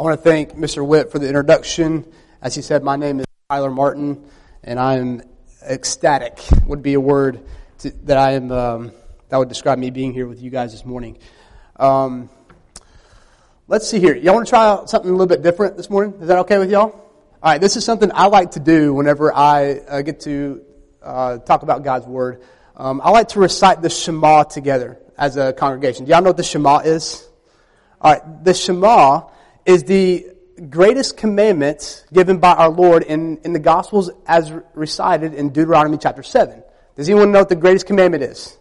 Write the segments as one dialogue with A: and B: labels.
A: I want to thank Mr. Witt for the introduction. As he said, my name is Kyler Martin, and I'm ecstatic. Would be a word to, that I am um, that would describe me being here with you guys this morning. Um, let's see here. Y'all want to try out something a little bit different this morning? Is that okay with y'all? All right. This is something I like to do whenever I uh, get to uh, talk about God's word. Um, I like to recite the Shema together as a congregation. Do y'all know what the Shema is? All right. The Shema is the greatest commandment given by our Lord in, in the Gospels as recited in Deuteronomy chapter 7. Does anyone know what the greatest commandment is?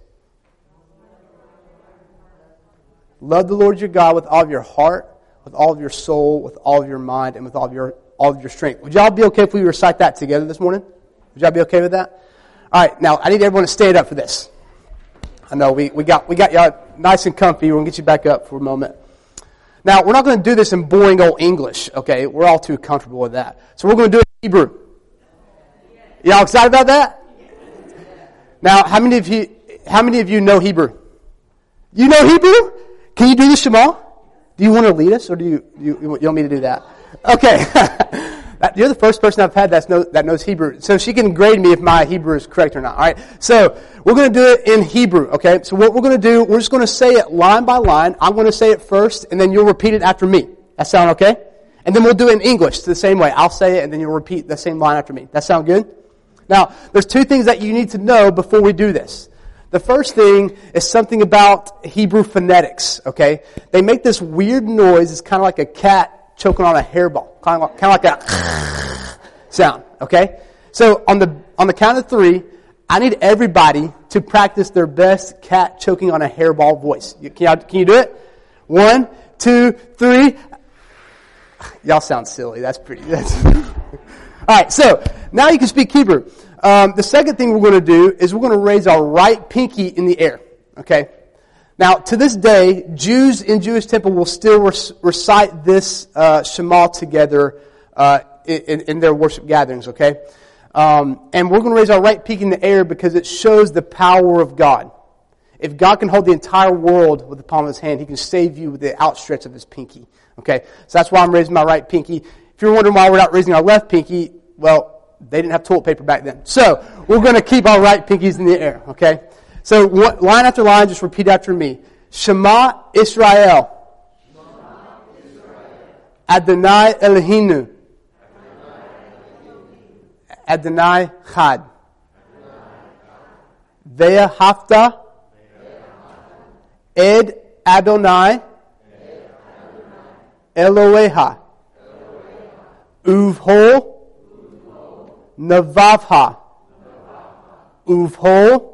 A: Love the Lord your God with all of your heart, with all of your soul, with all of your mind, and with all of your, all of your strength. Would y'all be okay if we recite that together this morning? Would y'all be okay with that? All right, now I need everyone to stand up for this. I know we, we got we got y'all nice and comfy. We're gonna get you back up for a moment. Now we're not going to do this in boring old English. Okay, we're all too comfortable with that. So we're going to do it in Hebrew. Y'all excited about that? Now, how many of you how many of you know Hebrew? You know Hebrew? Can you do the Shema? Do you want to lead us, or do you, you, you want me to do that? Okay. You're the first person I've had that, know, that knows Hebrew. So she can grade me if my Hebrew is correct or not. All right. So we're going to do it in Hebrew. Okay. So what we're going to do, we're just going to say it line by line. I'm going to say it first, and then you'll repeat it after me. That sound okay? And then we'll do it in English the same way. I'll say it, and then you'll repeat the same line after me. That sound good? Now, there's two things that you need to know before we do this. The first thing is something about Hebrew phonetics, okay? They make this weird noise. It's kind of like a cat choking on a hairball. Kind of kind of like a sound, okay? So on the, on the count of three, I need everybody to practice their best cat choking on a hairball voice. Can, can you do it? One, two, three. Y'all sound silly. That's pretty. That's All right, so now you can speak Hebrew. Um, the second thing we're going to do is we're going to raise our right pinky in the air. Okay? Now, to this day, Jews in Jewish temple will still recite this uh, Shema together uh, in, in, their worship gatherings. Okay? Um, and we're going to raise our right pinky in the air because it shows the power of God. If God can hold the entire world with the palm of his hand, he can save you with the outstretch of his pinky. Okay? So that's why I'm raising my right pinky. If you're wondering why we're not raising our left pinky, well, they didn't have toilet paper back then. So we're going to keep our right pinkies in the air, okay? So line after line, just repeat after me. Shema Israel. Adonai Elohinu. Adonai Chad. Ve'ahavta. Ed Adonai. Eloheha. Uvho. Navavha. Uvho.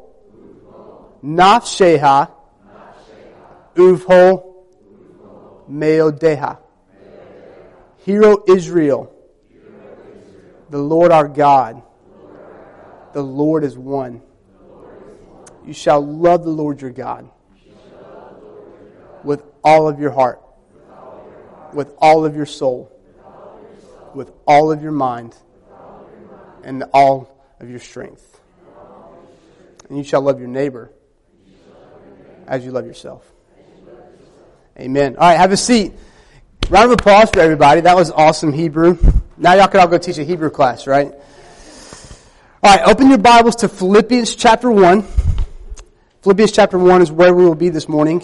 A: Nafsheha. Uvho. Meodeha. Hero Israel. The Lord our God. The Lord is one. You shall love the Lord your God with all of your heart, with all of your soul, with all of your mind and all of your strength. And you shall love your neighbor as you love yourself. Amen. All right, have a seat. Round of applause for everybody. That was awesome Hebrew. Now y'all can all go teach a Hebrew class, right? All right, open your Bibles to Philippians chapter 1. Philippians chapter 1 is where we will be this morning.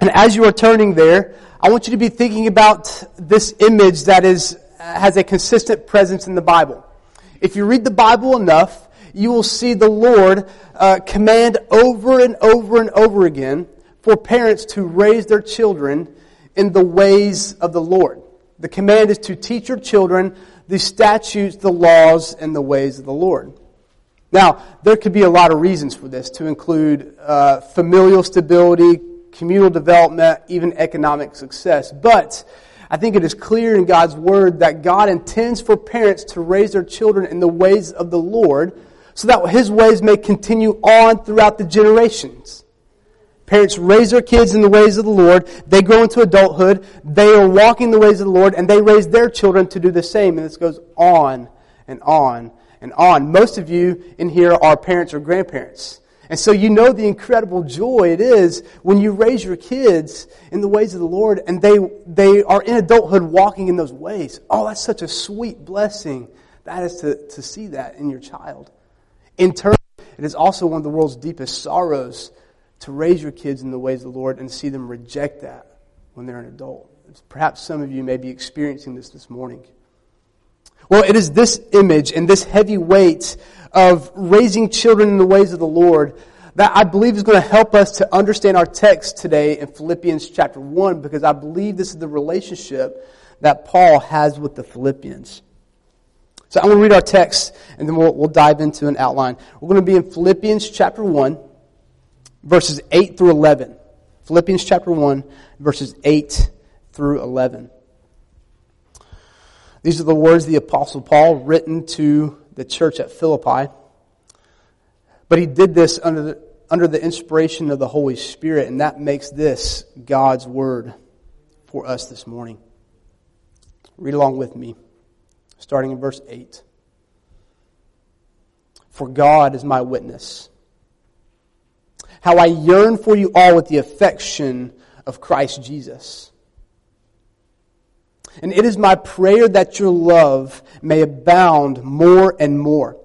A: And as you are turning there, I want you to be thinking about this image that is has a consistent presence in the Bible. If you read the Bible enough, you will see the Lord uh, command over and over and over again for parents to raise their children in the ways of the Lord. The command is to teach your children the statutes, the laws, and the ways of the Lord. Now, there could be a lot of reasons for this, to include uh, familial stability, communal development, even economic success. But I think it is clear in God's Word that God intends for parents to raise their children in the ways of the Lord so that His ways may continue on throughout the generations. Parents raise their kids in the ways of the Lord. They grow into adulthood. They are walking the ways of the Lord, and they raise their children to do the same. And this goes on and on and on. Most of you in here are parents or grandparents. And so you know the incredible joy it is when you raise your kids in the ways of the Lord and they, they are in adulthood walking in those ways. Oh, that's such a sweet blessing. That is to, to see that in your child. In turn, it is also one of the world's deepest sorrows to raise your kids in the ways of the Lord and see them reject that when they're an adult. Perhaps some of you may be experiencing this this morning. Well, it is this image and this heavy weight of raising children in the ways of the Lord that I believe is going to help us to understand our text today in Philippians chapter 1 because I believe this is the relationship that Paul has with the Philippians. So I'm going to read our text and then we'll, we'll dive into an outline. We're going to be in Philippians chapter 1, verses 8 through 11. Philippians chapter 1, verses 8 through 11. These are the words of the Apostle Paul written to the church at Philippi. But he did this under the, under the inspiration of the Holy Spirit, and that makes this God's word for us this morning. Read along with me, starting in verse 8. For God is my witness. How I yearn for you all with the affection of Christ Jesus and it is my prayer that your love may abound more and more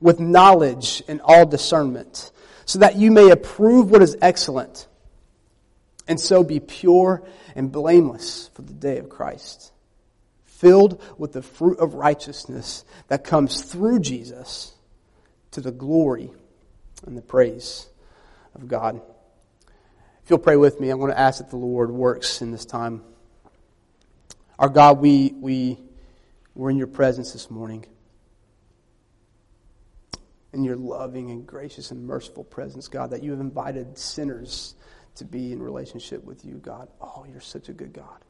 A: with knowledge and all discernment, so that you may approve what is excellent, and so be pure and blameless for the day of Christ, filled with the fruit of righteousness that comes through Jesus to the glory and the praise of God. If you'll pray with me, I'm going to ask that the Lord works in this time. Our God, we, we, we're in your presence this morning. In your loving and gracious and merciful presence, God, that you have invited sinners to be in relationship with you, God. Oh, you're such a good God.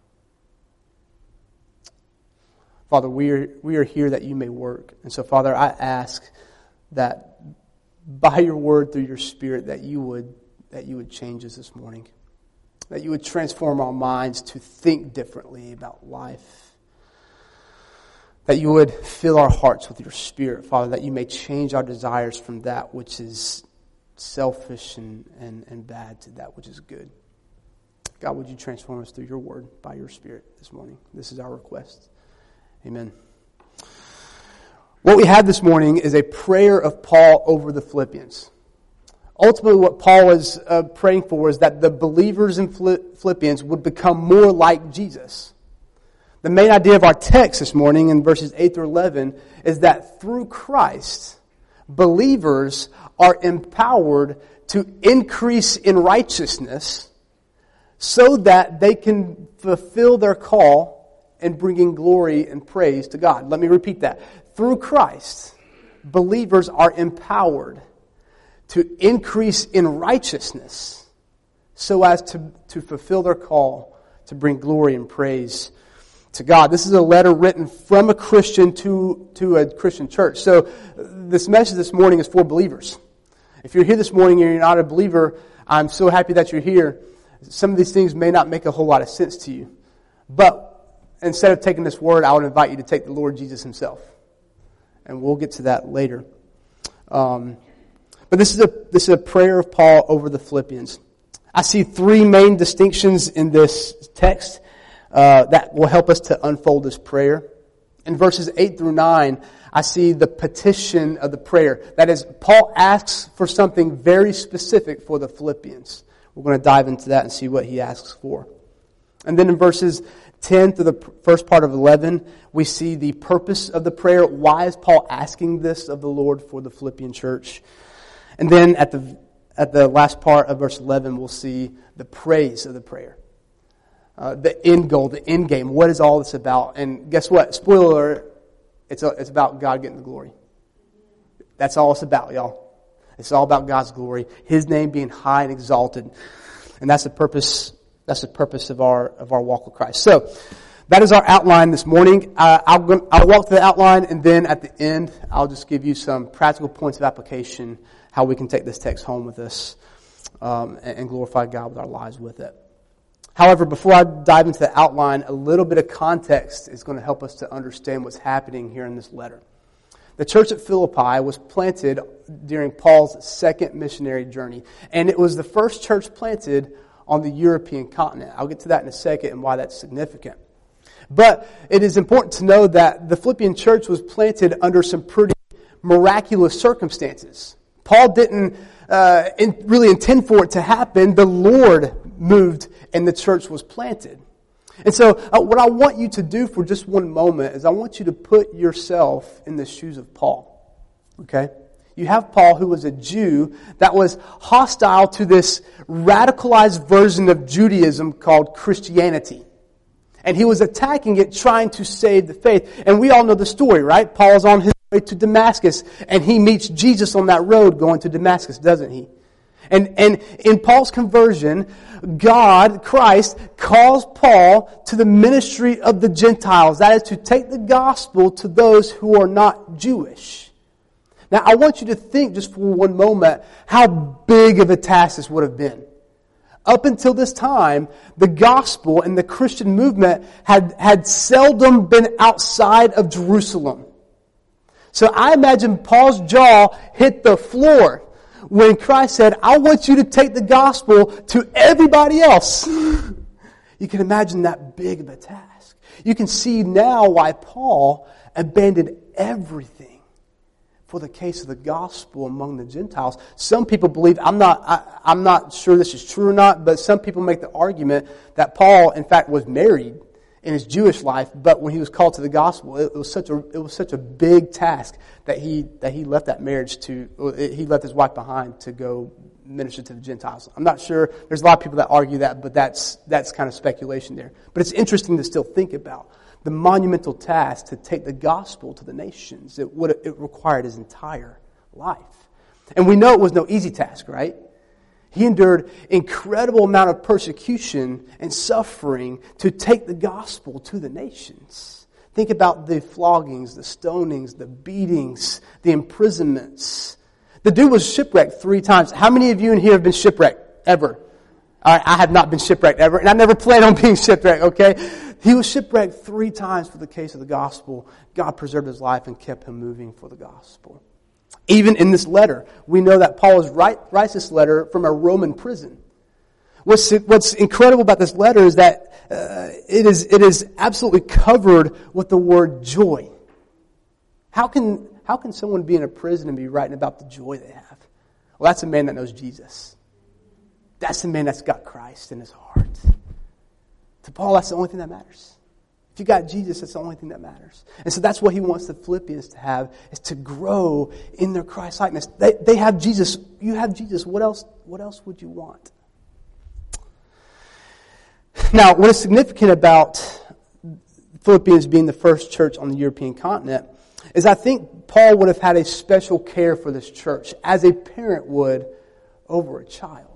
A: Father, we are, we are here that you may work. And so, Father, I ask that by your word through your spirit that you would, that you would change us this morning that you would transform our minds to think differently about life. That you would fill our hearts with your spirit, Father, that you may change our desires from that which is selfish and, and, and bad to that which is good. God, would you transform us through your word by your spirit this morning? This is our request. Amen. What we have this morning is a prayer of Paul over the Philippians ultimately what Paul is uh, praying for is that the believers in Philippians would become more like Jesus. The main idea of our text this morning in verses 8 through 11 is that through Christ, believers are empowered to increase in righteousness so that they can fulfill their call in bringing glory and praise to God. Let me repeat that. Through Christ, believers are empowered to increase in righteousness so as to, to fulfill their call to bring glory and praise to God. This is a letter written from a Christian to, to a Christian church. So this message this morning is for believers. If you're here this morning and you're not a believer, I'm so happy that you're here. Some of these things may not make a whole lot of sense to you. But instead of taking this word, I would invite you to take the Lord Jesus himself. And we'll get to that later. Um, but this is a, this is a prayer of Paul over the Philippians. I see three main distinctions in this text uh, that will help us to unfold this prayer. In verses 8 through 9, I see the petition of the prayer. That is, Paul asks for something very specific for the Philippians. We're going to dive into that and see what he asks for. And then in verses 10 through the first part of 11, we see the purpose of the prayer. Why is Paul asking this of the Lord for the Philippian church? And then at the, at the last part of verse 11, we'll see the praise of the prayer. Uh, the end goal, the end game. What is all this about? And guess what? Spoiler it's, a, it's about God getting the glory. That's all it's about, y'all. It's all about God's glory, His name being high and exalted. And that's the purpose, that's the purpose of our, of our walk with Christ. So, that is our outline this morning. Uh, I'll, I'll walk through the outline and then at the end, I'll just give you some practical points of application how we can take this text home with us um, and, and glorify God with our lives with it. However, before I dive into the outline, a little bit of context is going to help us to understand what's happening here in this letter. The church at Philippi was planted during Paul's second missionary journey, and it was the first church planted on the European continent. I'll get to that in a second and why that's significant. But it is important to know that the Philippian church was planted under some pretty miraculous circumstances. Paul didn't uh, in, really intend for it to happen. The Lord moved and the church was planted. And so, uh, what I want you to do for just one moment is I want you to put yourself in the shoes of Paul. Okay? You have Paul, who was a Jew that was hostile to this radicalized version of Judaism called Christianity. And he was attacking it, trying to save the faith. And we all know the story, right? Paul is on his way to Damascus, and he meets Jesus on that road going to Damascus, doesn't he? And, and in Paul's conversion, God, Christ, calls Paul to the ministry of the Gentiles. That is to take the gospel to those who are not Jewish. Now, I want you to think just for one moment how big of a task this would have been. Up until this time, the gospel and the Christian movement had, had seldom been outside of Jerusalem. So I imagine Paul's jaw hit the floor when Christ said, I want you to take the gospel to everybody else. you can imagine that big of a task. You can see now why Paul abandoned everything for the case of the gospel among the Gentiles. Some people believe, I'm not, I, am not sure this is true or not, but some people make the argument that Paul, in fact, was married in his Jewish life, but when he was called to the gospel, it, it was such a, it was such a big task that he, that he left that marriage to, he left his wife behind to go minister to the Gentiles. I'm not sure, there's a lot of people that argue that, but that's, that's kind of speculation there. But it's interesting to still think about the monumental task to take the gospel to the nations. It, would, it required his entire life. And we know it was no easy task, right? He endured incredible amount of persecution and suffering to take the gospel to the nations. Think about the floggings, the stonings, the beatings, the imprisonments. The dude was shipwrecked three times. How many of you in here have been shipwrecked ever? I have not been shipwrecked ever, and I never plan on being shipwrecked, okay? He was shipwrecked three times for the case of the gospel. God preserved his life and kept him moving for the gospel. Even in this letter, we know that Paul write, writes this letter from a Roman prison. What's, what's incredible about this letter is that uh, it, is, it is absolutely covered with the word joy. How can, how can someone be in a prison and be writing about the joy they have? Well, that's a man that knows Jesus. That's a man that's got Christ in his heart. Paul, that's the only thing that matters. If you got Jesus, that's the only thing that matters. And so that's what he wants the Philippians to have, is to grow in their Christ likeness. They, they have Jesus. You have Jesus. What else, what else would you want? Now, what is significant about Philippians being the first church on the European continent is I think Paul would have had a special care for this church, as a parent would over a child.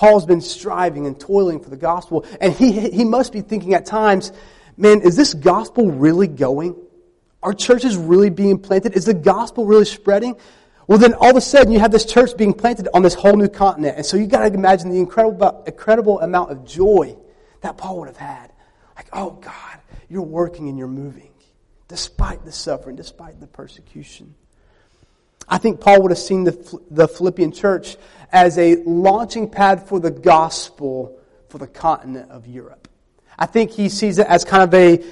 A: Paul's been striving and toiling for the gospel, and he, he must be thinking at times, man, is this gospel really going? Are churches really being planted? Is the gospel really spreading? Well, then all of a sudden you have this church being planted on this whole new continent. And so you got to imagine the incredible, incredible amount of joy that Paul would have had. Like, oh God, you're working and you're moving despite the suffering, despite the persecution. I think Paul would have seen the, the Philippian church as a launching pad for the gospel for the continent of Europe. I think he sees it as kind of a,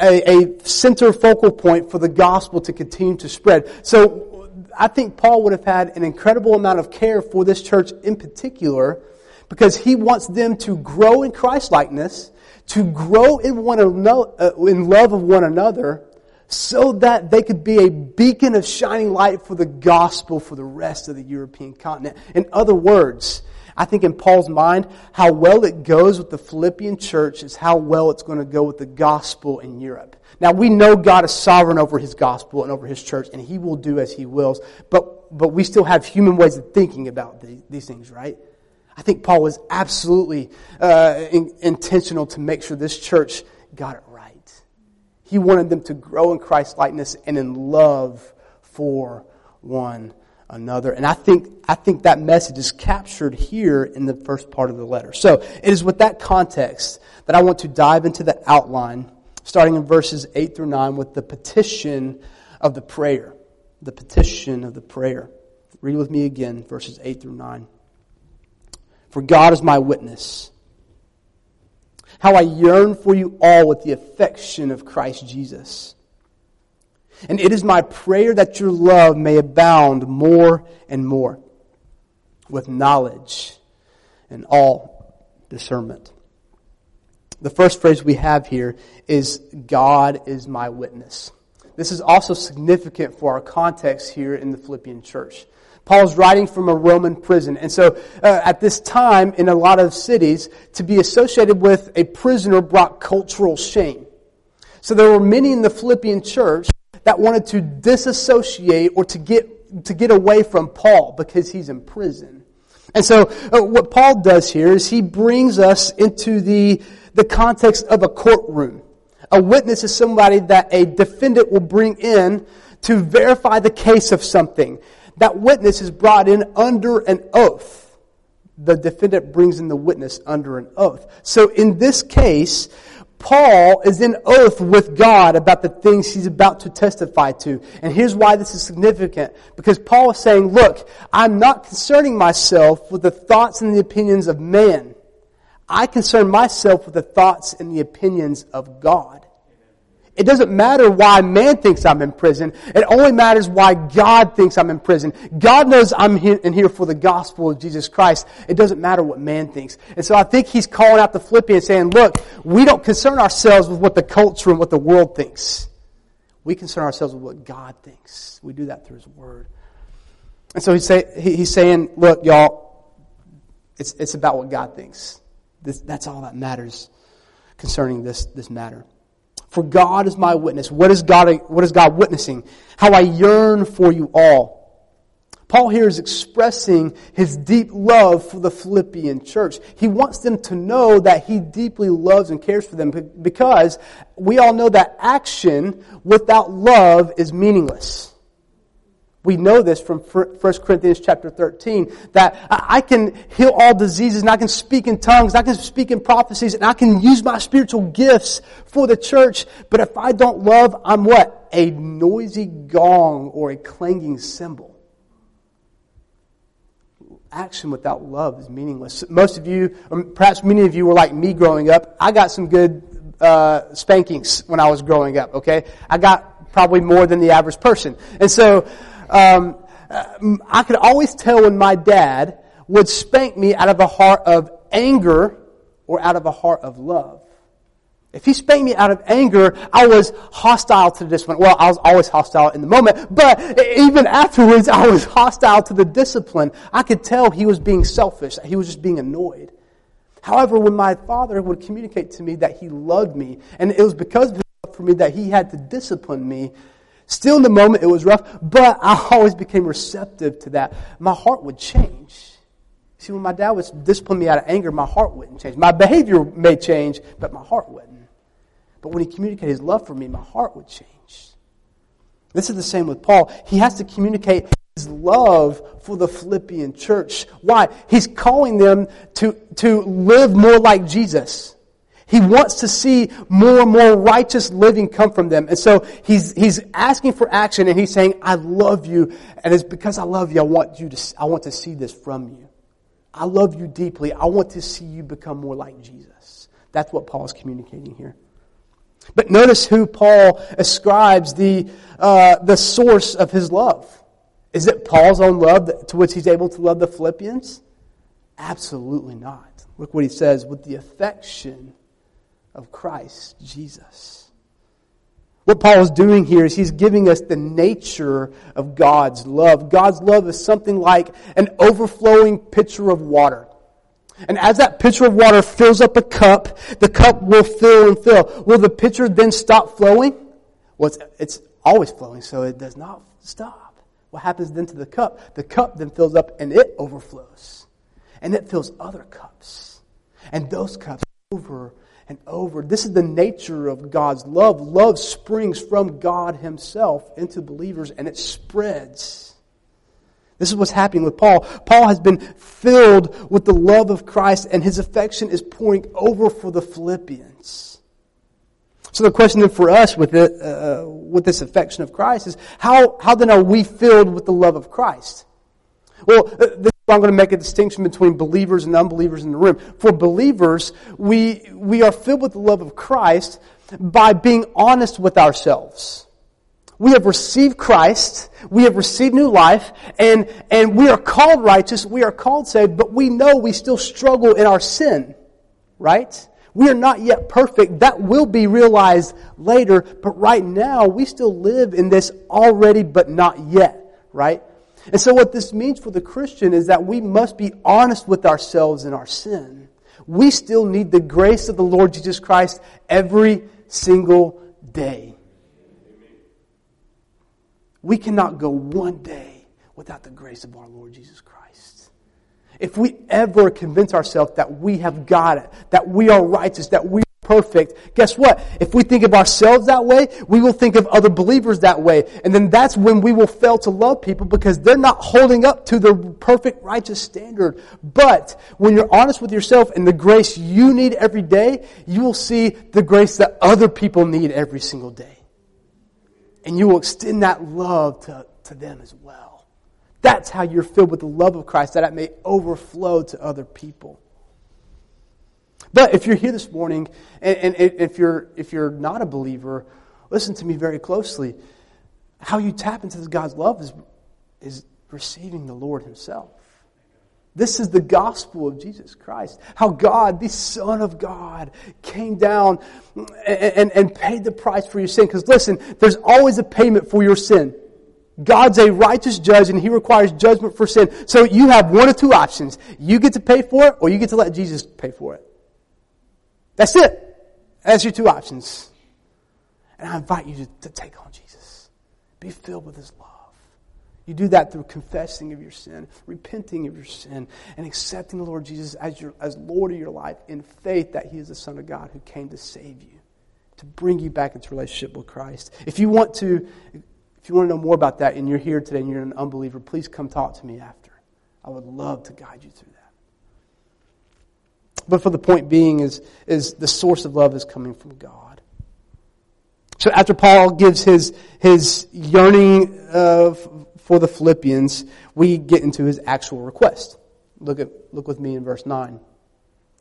A: a, a center focal point for the gospel to continue to spread. So I think Paul would have had an incredible amount of care for this church in particular because he wants them to grow in Christ likeness, to grow in one another, uh, in love of one another, so that they could be a beacon of shining light for the gospel for the rest of the European continent. In other words, I think in Paul's mind, how well it goes with the Philippian church is how well it's going to go with the gospel in Europe. Now we know God is sovereign over his gospel and over his church, and he will do as he wills, but, but we still have human ways of thinking about the, these things, right? I think Paul was absolutely uh, in, intentional to make sure this church got it he wanted them to grow in Christ likeness and in love for one another. And I think, I think that message is captured here in the first part of the letter. So it is with that context that I want to dive into the outline, starting in verses 8 through 9 with the petition of the prayer. the petition of the prayer. Read with me again, verses 8 through 9. For God is my witness. How I yearn for you all with the affection of Christ Jesus. And it is my prayer that your love may abound more and more with knowledge and all discernment. The first phrase we have here is God is my witness. This is also significant for our context here in the Philippian church. Paul's writing from a Roman prison. And so uh, at this time, in a lot of cities, to be associated with a prisoner brought cultural shame. So there were many in the Philippian church that wanted to disassociate or to get, to get away from Paul because he's in prison. And so uh, what Paul does here is he brings us into the, the context of a courtroom. A witness is somebody that a defendant will bring in to verify the case of something. That witness is brought in under an oath. The defendant brings in the witness under an oath. So in this case, Paul is in oath with God about the things he's about to testify to. And here's why this is significant. Because Paul is saying, look, I'm not concerning myself with the thoughts and the opinions of man. I concern myself with the thoughts and the opinions of God. It doesn't matter why man thinks I'm in prison. It only matters why God thinks I'm in prison. God knows I'm in here for the gospel of Jesus Christ. It doesn't matter what man thinks. And so I think he's calling out the Philippians saying, look, we don't concern ourselves with what the culture and what the world thinks. We concern ourselves with what God thinks. We do that through his word. And so he's, say, he's saying, look, y'all, it's, it's about what God thinks. This, that's all that matters concerning this, this matter. For God is my witness. What is God, what is God witnessing? How I yearn for you all. Paul here is expressing his deep love for the Philippian church. He wants them to know that he deeply loves and cares for them because we all know that action without love is meaningless. We know this from 1 Corinthians chapter 13 that I can heal all diseases and I can speak in tongues, I can speak in prophecies, and I can use my spiritual gifts for the church. But if I don't love, I'm what? A noisy gong or a clanging cymbal. Action without love is meaningless. Most of you, or perhaps many of you were like me growing up. I got some good uh, spankings when I was growing up, okay? I got probably more than the average person. And so, um, uh, I could always tell when my dad would spank me out of a heart of anger or out of a heart of love. If he spanked me out of anger, I was hostile to the discipline. Well, I was always hostile in the moment, but even afterwards, I was hostile to the discipline. I could tell he was being selfish. He was just being annoyed. However, when my father would communicate to me that he loved me, and it was because of his love for me that he had to discipline me, Still in the moment, it was rough, but I always became receptive to that. My heart would change. See, when my dad was disciplining me out of anger, my heart wouldn't change. My behavior may change, but my heart wouldn't. But when he communicated his love for me, my heart would change. This is the same with Paul. He has to communicate his love for the Philippian church. Why? He's calling them to, to live more like Jesus. He wants to see more and more righteous living come from them. And so he's, he's asking for action and he's saying, I love you. And it's because I love you, I want you to, I want to see this from you. I love you deeply. I want to see you become more like Jesus. That's what Paul is communicating here. But notice who Paul ascribes the, uh, the source of his love. Is it Paul's own love to which he's able to love the Philippians? Absolutely not. Look what he says with the affection of Christ Jesus. What Paul is doing here is he's giving us the nature of God's love. God's love is something like an overflowing pitcher of water. And as that pitcher of water fills up a cup, the cup will fill and fill. Will the pitcher then stop flowing? Well, it's, it's always flowing, so it does not stop. What happens then to the cup? The cup then fills up and it overflows. And it fills other cups. And those cups over and over. This is the nature of God's love. Love springs from God Himself into believers and it spreads. This is what's happening with Paul. Paul has been filled with the love of Christ and his affection is pouring over for the Philippians. So the question then for us with, it, uh, with this affection of Christ is how, how then are we filled with the love of Christ? Well, uh, I'm going to make a distinction between believers and unbelievers in the room. For believers, we, we are filled with the love of Christ by being honest with ourselves. We have received Christ, we have received new life, and, and we are called righteous, we are called saved, but we know we still struggle in our sin, right? We are not yet perfect. That will be realized later, but right now we still live in this already but not yet, right? And so what this means for the Christian is that we must be honest with ourselves in our sin. We still need the grace of the Lord Jesus Christ every single day. We cannot go one day without the grace of our Lord Jesus Christ. If we ever convince ourselves that we have got it, that we are righteous, that we perfect. Guess what? If we think of ourselves that way, we will think of other believers that way. And then that's when we will fail to love people because they're not holding up to the perfect righteous standard. But when you're honest with yourself and the grace you need every day, you will see the grace that other people need every single day. And you will extend that love to, to them as well. That's how you're filled with the love of Christ, that it may overflow to other people. But if you're here this morning and, and, if, you're, if you're not a believer, listen to me very closely. How you tap into God's love is, is receiving the Lord Himself. This is the gospel of Jesus Christ. How God, the Son of God, came down and, and, and paid the price for your sin. Because listen, there's always a payment for your sin. God's a righteous judge and He requires judgment for sin. So you have one of two options. You get to pay for it or you get to let Jesus pay for it. That's it. That's your two options. And I invite you to, to take on Jesus. Be filled with His love. You do that through confessing of your sin, repenting of your sin, and accepting the Lord Jesus as, your, as Lord of your life in faith that He is the Son of God who came to save you, to bring you back into relationship with Christ. If you want to, if you want to know more about that and you're here today and you're an unbeliever, please come talk to me after. I would love to guide you through that. But for the point being is, is the source of love is coming from God. So after Paul gives his, his yearning uh, of, for the Philippians, we get into his actual request. Look at, look with me in verse 9.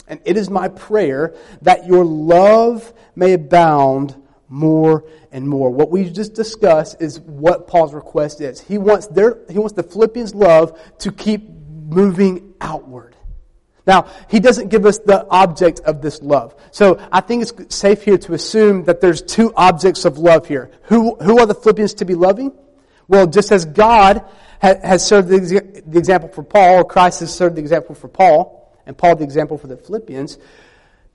A: And it is my prayer that your love may abound more and more. What we just discussed is what Paul's request is. He wants their, he wants the Philippians' love to keep moving outward. Now, he doesn't give us the object of this love. So I think it's safe here to assume that there's two objects of love here. Who, who are the Philippians to be loving? Well, just as God has served the, the example for Paul, or Christ has served the example for Paul, and Paul the example for the Philippians,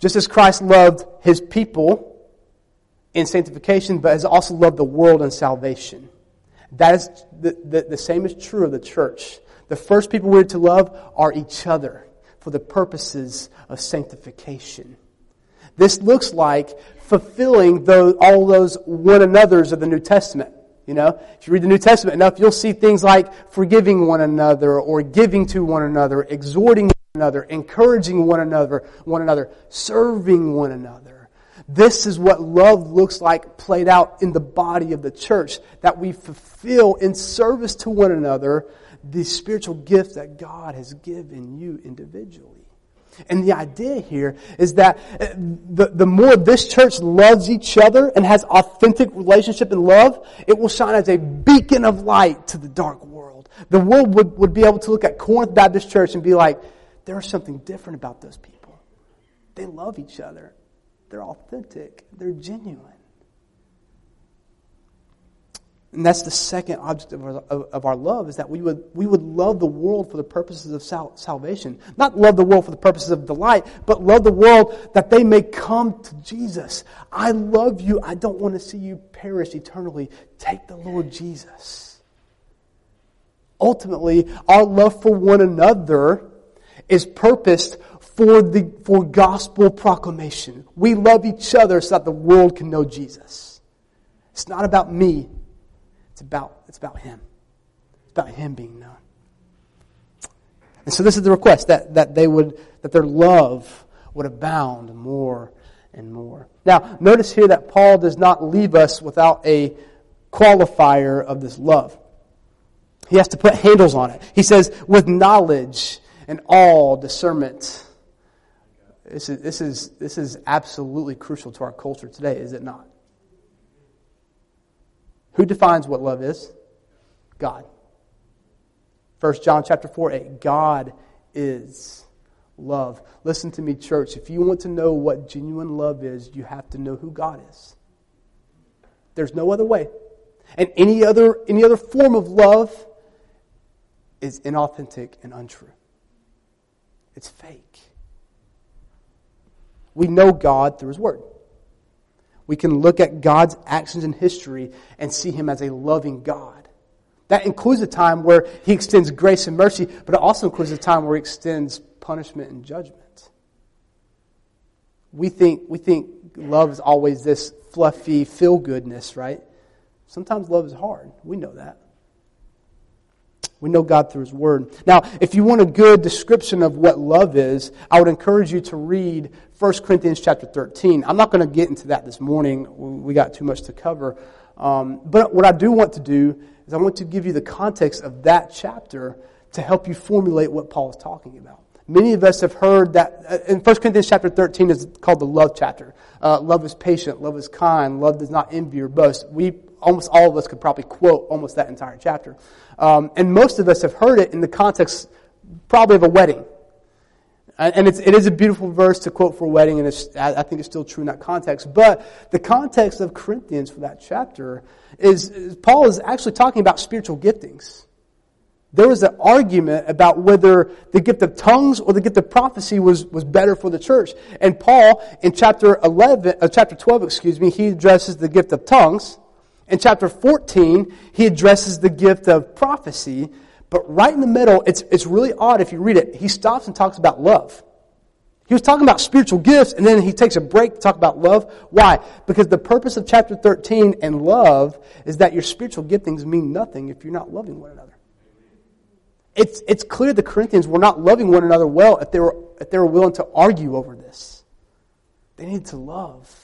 A: just as Christ loved his people in sanctification, but has also loved the world in salvation. That is the, the, the same is true of the church. The first people we're to love are each other for the purposes of sanctification. This looks like fulfilling those, all those one another's of the New Testament. You know, if you read the New Testament enough, you'll see things like forgiving one another or giving to one another, exhorting one another, encouraging one another, one another, serving one another. This is what love looks like played out in the body of the church, that we fulfill in service to one another the spiritual gift that God has given you individually. And the idea here is that uh, the, the more this church loves each other and has authentic relationship and love, it will shine as a beacon of light to the dark world. The world would, would be able to look at Corinth Baptist Church and be like, there's something different about those people. They love each other. They're authentic. They're genuine. And that's the second object of our, of our, love is that we would, we would love the world for the purposes of sal- salvation. Not love the world for the purposes of delight, but love the world that they may come to Jesus. I love you. I don't want to see you perish eternally. Take the Lord Jesus. Ultimately, our love for one another is purposed for the, for gospel proclamation. We love each other so that the world can know Jesus. It's not about me. It's about, it's about Him. It's about Him being known. And so this is the request that, that they would, that their love would abound more and more. Now, notice here that Paul does not leave us without a qualifier of this love. He has to put handles on it. He says, with knowledge and all discernment. This is, this is, this is absolutely crucial to our culture today, is it not? Who defines what love is? God. 1 John chapter 4, 8. God is love. Listen to me, church. If you want to know what genuine love is, you have to know who God is. There's no other way. And any other, any other form of love is inauthentic and untrue. It's fake. We know God through His Word. We can look at God's actions in history and see Him as a loving God. That includes a time where He extends grace and mercy, but it also includes a time where He extends punishment and judgment. We think, we think love is always this fluffy feel goodness, right? Sometimes love is hard. We know that. We know God through His Word. Now, if you want a good description of what love is, I would encourage you to read 1 Corinthians chapter 13. I'm not going to get into that this morning. We got too much to cover. Um, but what I do want to do is I want to give you the context of that chapter to help you formulate what Paul is talking about. Many of us have heard that uh, in 1 Corinthians chapter 13 is called the love chapter. Uh, love is patient, love is kind, love does not envy or boast. We, almost all of us could probably quote almost that entire chapter. Um, and most of us have heard it in the context probably of a wedding. And it's, it is a beautiful verse to quote for a wedding, and I think it's still true in that context. But the context of Corinthians for that chapter is, is Paul is actually talking about spiritual giftings. There was an argument about whether the gift of tongues or the gift of prophecy was, was better for the church. And Paul, in chapter 11, uh, chapter 12, excuse me, he addresses the gift of tongues. In chapter 14, he addresses the gift of prophecy. But right in the middle, it's, it's really odd if you read it. He stops and talks about love. He was talking about spiritual gifts, and then he takes a break to talk about love. Why? Because the purpose of chapter 13 and love is that your spiritual giftings mean nothing if you're not loving one another. It's, it's clear the Corinthians were not loving one another well if they, were, if they were willing to argue over this. They needed to love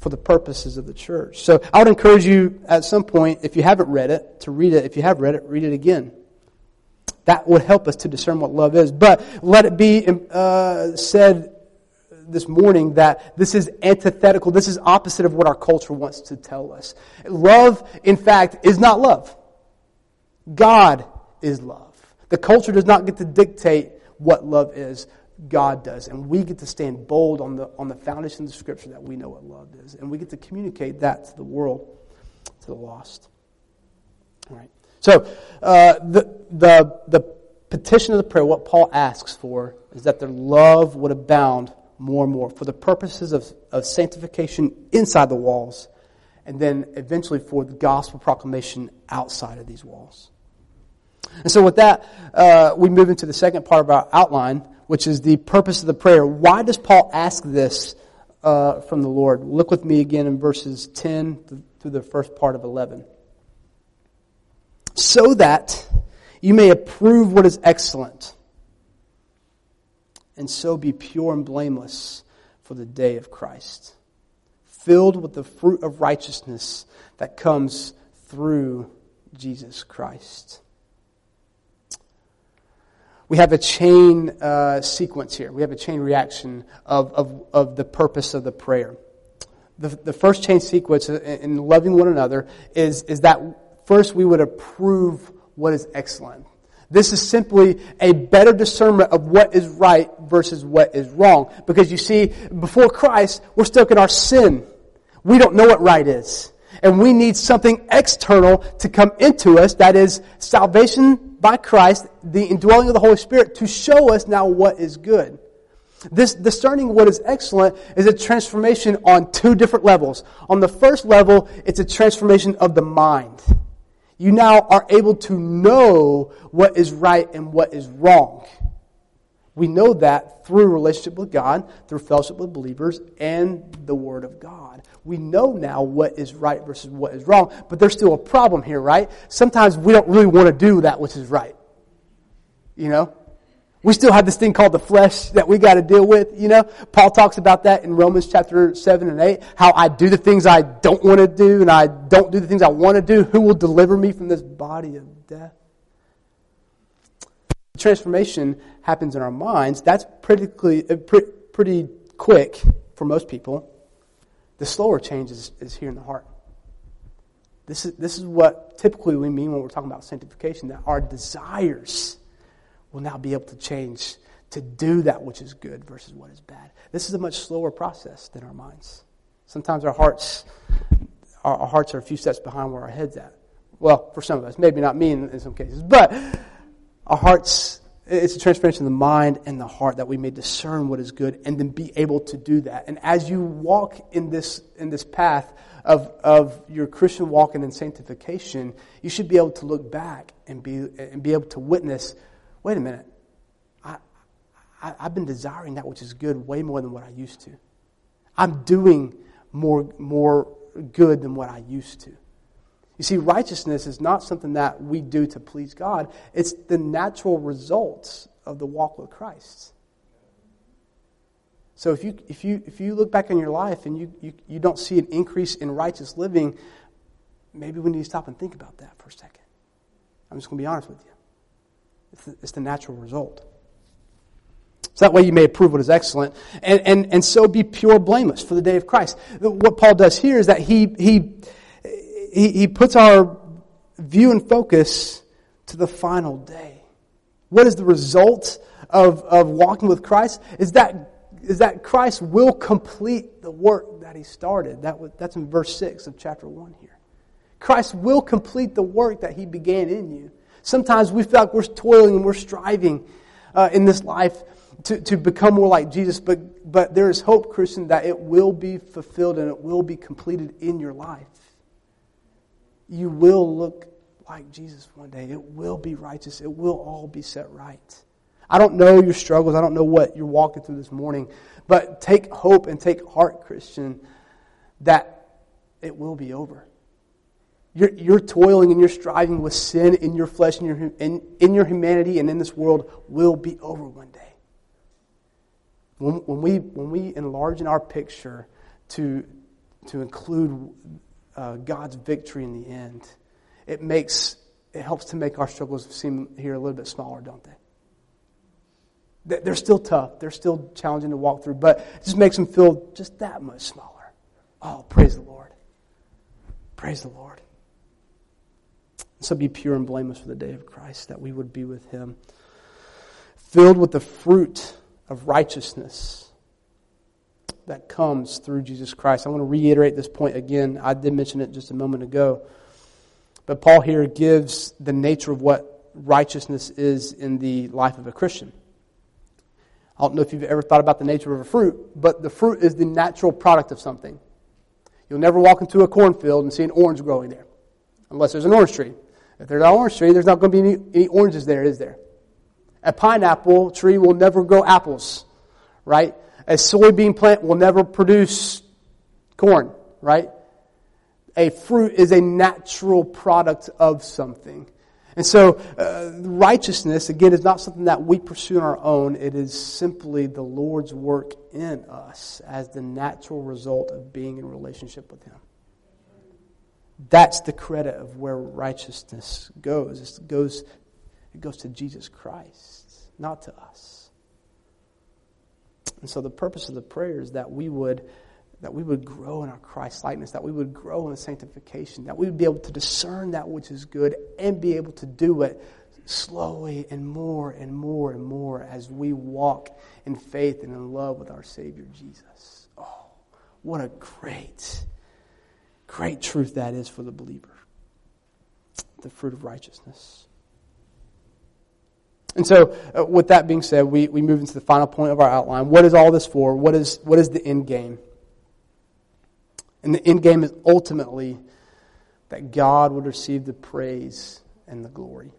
A: for the purposes of the church. So I would encourage you at some point, if you haven't read it, to read it. If you have read it, read it again. That would help us to discern what love is. But let it be uh, said this morning that this is antithetical. This is opposite of what our culture wants to tell us. Love, in fact, is not love. God is love. The culture does not get to dictate what love is. God does. And we get to stand bold on the, on the foundation of the scripture that we know what love is. And we get to communicate that to the world, to the lost. All right. So, uh, the, the, the petition of the prayer, what Paul asks for, is that their love would abound more and more for the purposes of, of sanctification inside the walls, and then eventually for the gospel proclamation outside of these walls. And so, with that, uh, we move into the second part of our outline, which is the purpose of the prayer. Why does Paul ask this uh, from the Lord? Look with me again in verses 10 through the first part of 11. So that you may approve what is excellent, and so be pure and blameless for the day of Christ, filled with the fruit of righteousness that comes through Jesus Christ we have a chain uh, sequence here. We have a chain reaction of, of, of the purpose of the prayer. The, the first chain sequence in loving one another is, is that first we would approve what is excellent. This is simply a better discernment of what is right versus what is wrong. Because you see, before Christ, we're stuck in our sin. We don't know what right is. And we need something external to come into us, that is salvation by Christ, the indwelling of the Holy Spirit, to show us now what is good. This discerning what is excellent is a transformation on two different levels. On the first level, it's a transformation of the mind. You now are able to know what is right and what is wrong. We know that through relationship with God, through fellowship with believers, and the Word of God. We know now what is right versus what is wrong, but there's still a problem here, right? Sometimes we don't really want to do that which is right. You know? We still have this thing called the flesh that we got to deal with, you know? Paul talks about that in Romans chapter 7 and 8, how I do the things I don't want to do and I don't do the things I want to do. Who will deliver me from this body of death? Transformation happens in our minds. That's pretty, uh, pretty quick for most people. The slower change is, is here in the heart. This is, this is what typically we mean when we're talking about sanctification, that our desires will now be able to change to do that which is good versus what is bad. This is a much slower process than our minds. Sometimes our hearts, our, hearts are a few steps behind where our head's at. Well, for some of us, maybe not me in, in some cases, but our hearts, it's a transformation of the mind and the heart that we may discern what is good and then be able to do that. And as you walk in this, in this path of, of your Christian walking in sanctification, you should be able to look back and be, and be able to witness wait a minute, I, I, I've been desiring that which is good way more than what I used to. I'm doing more, more good than what I used to. You see, righteousness is not something that we do to please God, it's the natural results of the walk with Christ. So if you, if you, if you look back in your life and you, you, you don't see an increase in righteous living, maybe we need to stop and think about that for a second. I'm just going to be honest with you. It's the, it's the natural result. So that way you may approve what is excellent and, and, and so be pure blameless for the day of Christ. What Paul does here is that he, he, he, he puts our view and focus to the final day. What is the result of, of walking with Christ? Is that, is that Christ will complete the work that he started. That, that's in verse 6 of chapter 1 here. Christ will complete the work that he began in you. Sometimes we feel like we're toiling and we're striving uh, in this life to, to become more like Jesus, but, but there is hope, Christian, that it will be fulfilled and it will be completed in your life. You will look like Jesus one day. It will be righteous. It will all be set right. I don't know your struggles. I don't know what you're walking through this morning, but take hope and take heart, Christian, that it will be over. You're, you're toiling and you're striving with sin in your flesh and your, in, in your humanity and in this world will be over one day. When, when, we, when we enlarge in our picture to, to include uh, God's victory in the end, it makes it helps to make our struggles seem here a little bit smaller, don't they? They're still tough. They're still challenging to walk through, but it just makes them feel just that much smaller. Oh, praise the Lord. Praise the Lord. So be pure and blameless for the day of Christ, that we would be with him. Filled with the fruit of righteousness that comes through Jesus Christ. I want to reiterate this point again. I did mention it just a moment ago. But Paul here gives the nature of what righteousness is in the life of a Christian. I don't know if you've ever thought about the nature of a fruit, but the fruit is the natural product of something. You'll never walk into a cornfield and see an orange growing there, unless there's an orange tree. If there's an orange tree, there's not going to be any, any oranges there, is there? A pineapple tree will never grow apples, right? A soybean plant will never produce corn, right? A fruit is a natural product of something. And so, uh, righteousness, again, is not something that we pursue on our own. It is simply the Lord's work in us as the natural result of being in relationship with Him. That's the credit of where righteousness goes. It goes, it goes to Jesus Christ, not to us. And so the purpose of the prayer is that we would that we would grow in our Christ likeness, that we would grow in sanctification, that we would be able to discern that which is good and be able to do it slowly and more and more and more as we walk in faith and in love with our Savior Jesus. Oh, what a great Great truth that is for the believer. The fruit of righteousness. And so, uh, with that being said, we, we move into the final point of our outline. What is all this for? What is, what is the end game? And the end game is ultimately that God would receive the praise and the glory.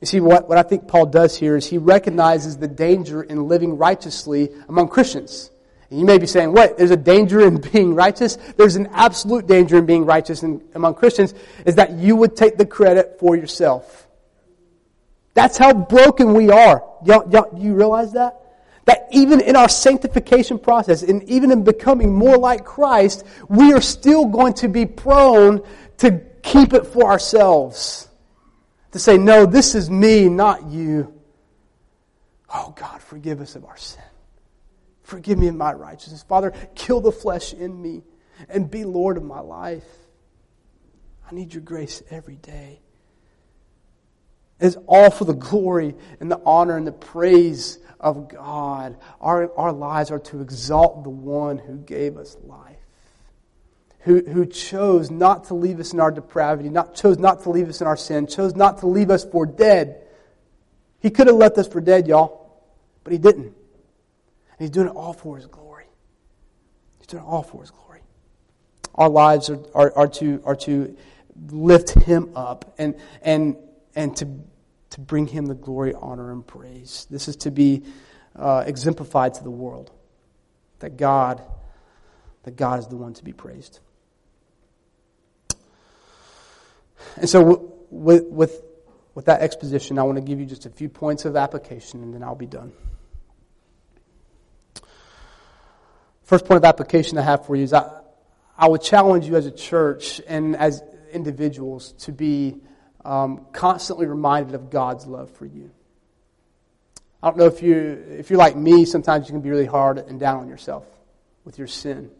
A: You see, what, what I think Paul does here is he recognizes the danger in living righteously among Christians. And you may be saying, what? There's a danger in being righteous? There's an absolute danger in being righteous in, among Christians, is that you would take the credit for yourself. That's how broken we are. Y'all, y'all, you realize that? That even in our sanctification process, and even in becoming more like Christ, we are still going to be prone to keep it for ourselves. To say, no, this is me, not you. Oh God, forgive us of our sin. Forgive me of my righteousness. Father, kill the flesh in me and be Lord of my life. I need your grace every day. It's all for the glory and the honor and the praise of God. Our, our lives are to exalt the one who gave us life, who, who chose not to leave us in our depravity, not, chose not to leave us in our sin, chose not to leave us for dead. He could have left us for dead, y'all, but he didn't. And he's doing it all for his glory. He's doing it all for his glory. Our lives are, are, are, to, are to lift him up and, and, and to to bring him the glory, honor, and praise. This is to be uh, exemplified to the world that God, that God is the one to be praised. And so, with, with, with that exposition, I want to give you just a few points of application, and then I'll be done. First point of application I have for you is I, I would challenge you as a church and as individuals to be um, constantly reminded of God's love for you. I don't know if you if you're like me. Sometimes you can be really hard and down on yourself with your sin,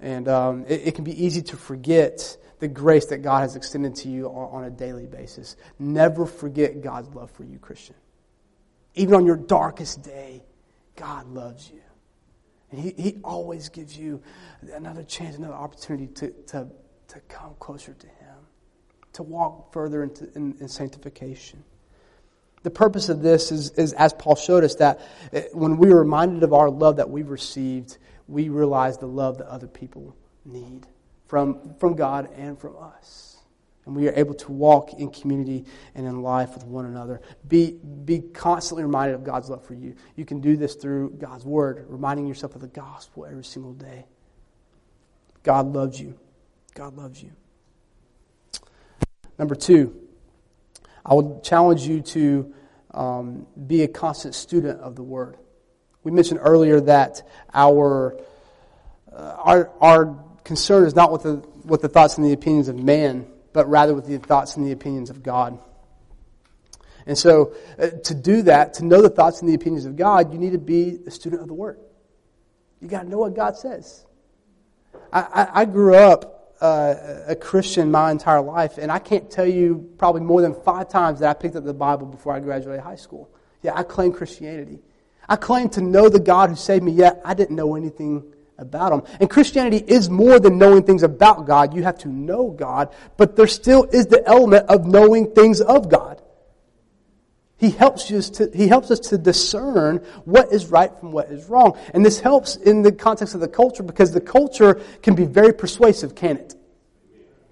A: and um, it, it, can be easy to forget the grace that God has extended to you on, on a daily basis. Never forget God's love for you, Christian. Even on your darkest day, God loves you, and He, he always gives you another chance, another opportunity to to to come closer to Him to walk further into, in, in sanctification. The purpose of this is, is, as Paul showed us, that eh, when we are reminded of our love that we've received, we realize the love that other people need from, from God and from us. And we are able to walk in community and in life with one another. Be, be constantly reminded of God's love for you. You can do this through God's Word, reminding yourself of the gospel every single day. God loves you. God loves you. Number two, I would challenge you to um, be a constant student of the Word. We mentioned earlier that our, uh, our, our concern is not with the, with the thoughts and the opinions of man, but rather with the thoughts and the opinions of God. And so, uh, to do that, to know the thoughts and the opinions of God, you need to be a student of the Word. You got to know what God says. I, I, I grew up uh, a Christian my entire life, and I can't tell you probably more than five times that I picked up the Bible before I graduated high school. Yeah, I claim Christianity. I claim to know the God who saved me, yet I didn't know anything about him. And Christianity is more than knowing things about God. You have to know God, but there still is the element of knowing things of God. He helps, us to, he helps us to discern what is right from what is wrong. And this helps in the context of the culture because the culture can be very persuasive, can it?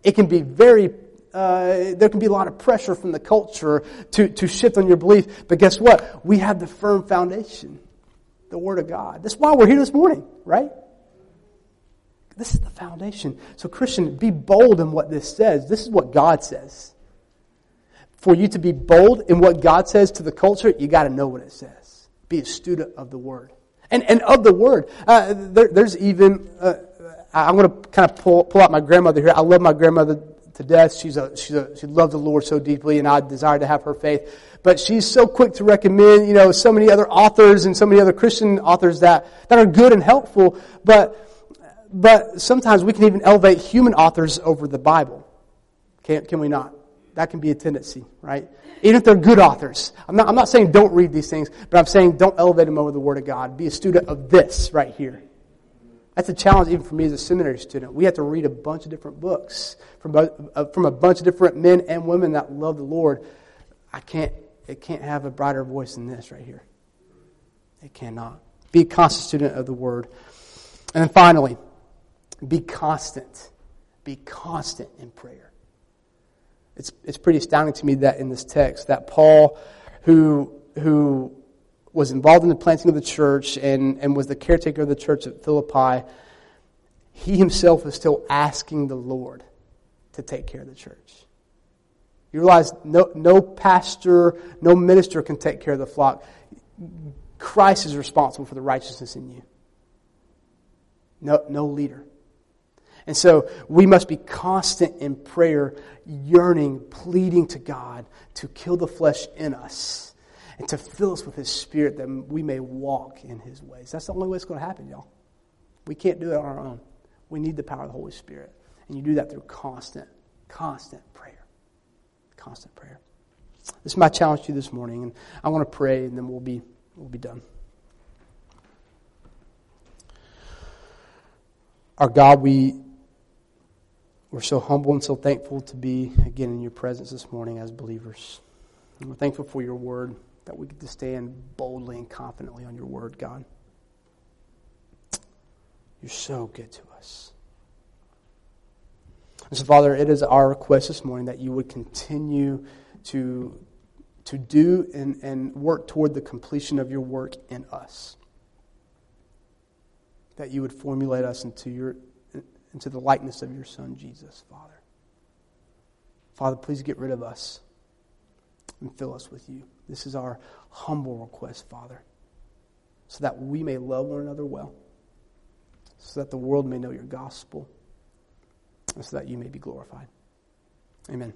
A: It can be very, uh, there can be a lot of pressure from the culture to, to shift on your belief. But guess what? We have the firm foundation, the Word of God. That's why we're here this morning, right? This is the foundation. So, Christian, be bold in what this says. This is what God says for you to be bold in what God says to the culture, you got to know what it says. Be a student of the Word. And, and of the Word. Uh, there, there's even, uh, I'm going to kind of pull, pull out my grandmother here. I love my grandmother to death. She's a, she's a, she loves the Lord so deeply, and I desire to have her faith. But she's so quick to recommend, you know, so many other authors and so many other Christian authors that, that are good and helpful. But, but sometimes we can even elevate human authors over the Bible. Can, can we not? That can be a tendency, right? Even if they're good authors. I'm not, I'm not saying don't read these things, but I'm saying don't elevate them over the Word of God. Be a student of this right here. That's a challenge even for me as a seminary student. We have to read a bunch of different books from, uh, from a bunch of different men and women that love the Lord. I can't, it can't have a brighter voice than this right here. It cannot. Be a constant student of the Word. And then finally, be constant. Be constant in prayer. It's, it's pretty astounding to me that in this text that Paul, who, who was involved in the planting of the church and, and was the caretaker of the church at Philippi, he himself is still asking the Lord to take care of the church. You realize no, no pastor, no minister can take care of the flock. Christ is responsible for the righteousness in you. No, no leader. And so we must be constant in prayer, yearning, pleading to God to kill the flesh in us and to fill us with His Spirit that we may walk in His ways. That's the only way it's going to happen, y'all. We can't do it on our own. We need the power of the Holy Spirit. And you do that through constant, constant prayer. Constant prayer. This is my challenge to you this morning, and I want to pray, and then we'll be, we'll be done. Our God, we, we're so humble and so thankful to be again in your presence this morning as believers. And we're thankful for your word, that we get to stand boldly and confidently on your word, God. You're so good to us. And so, Father, it is our request this morning that you would continue to, to do and, and work toward the completion of your work in us. That you would formulate us into, your, into the likeness of your Son, Jesus, Father. Father, please get rid of us and fill us with you. This is our humble request, Father, so that we may love one another well so that the world may know your gospel, and so that you may be glorified. Amen.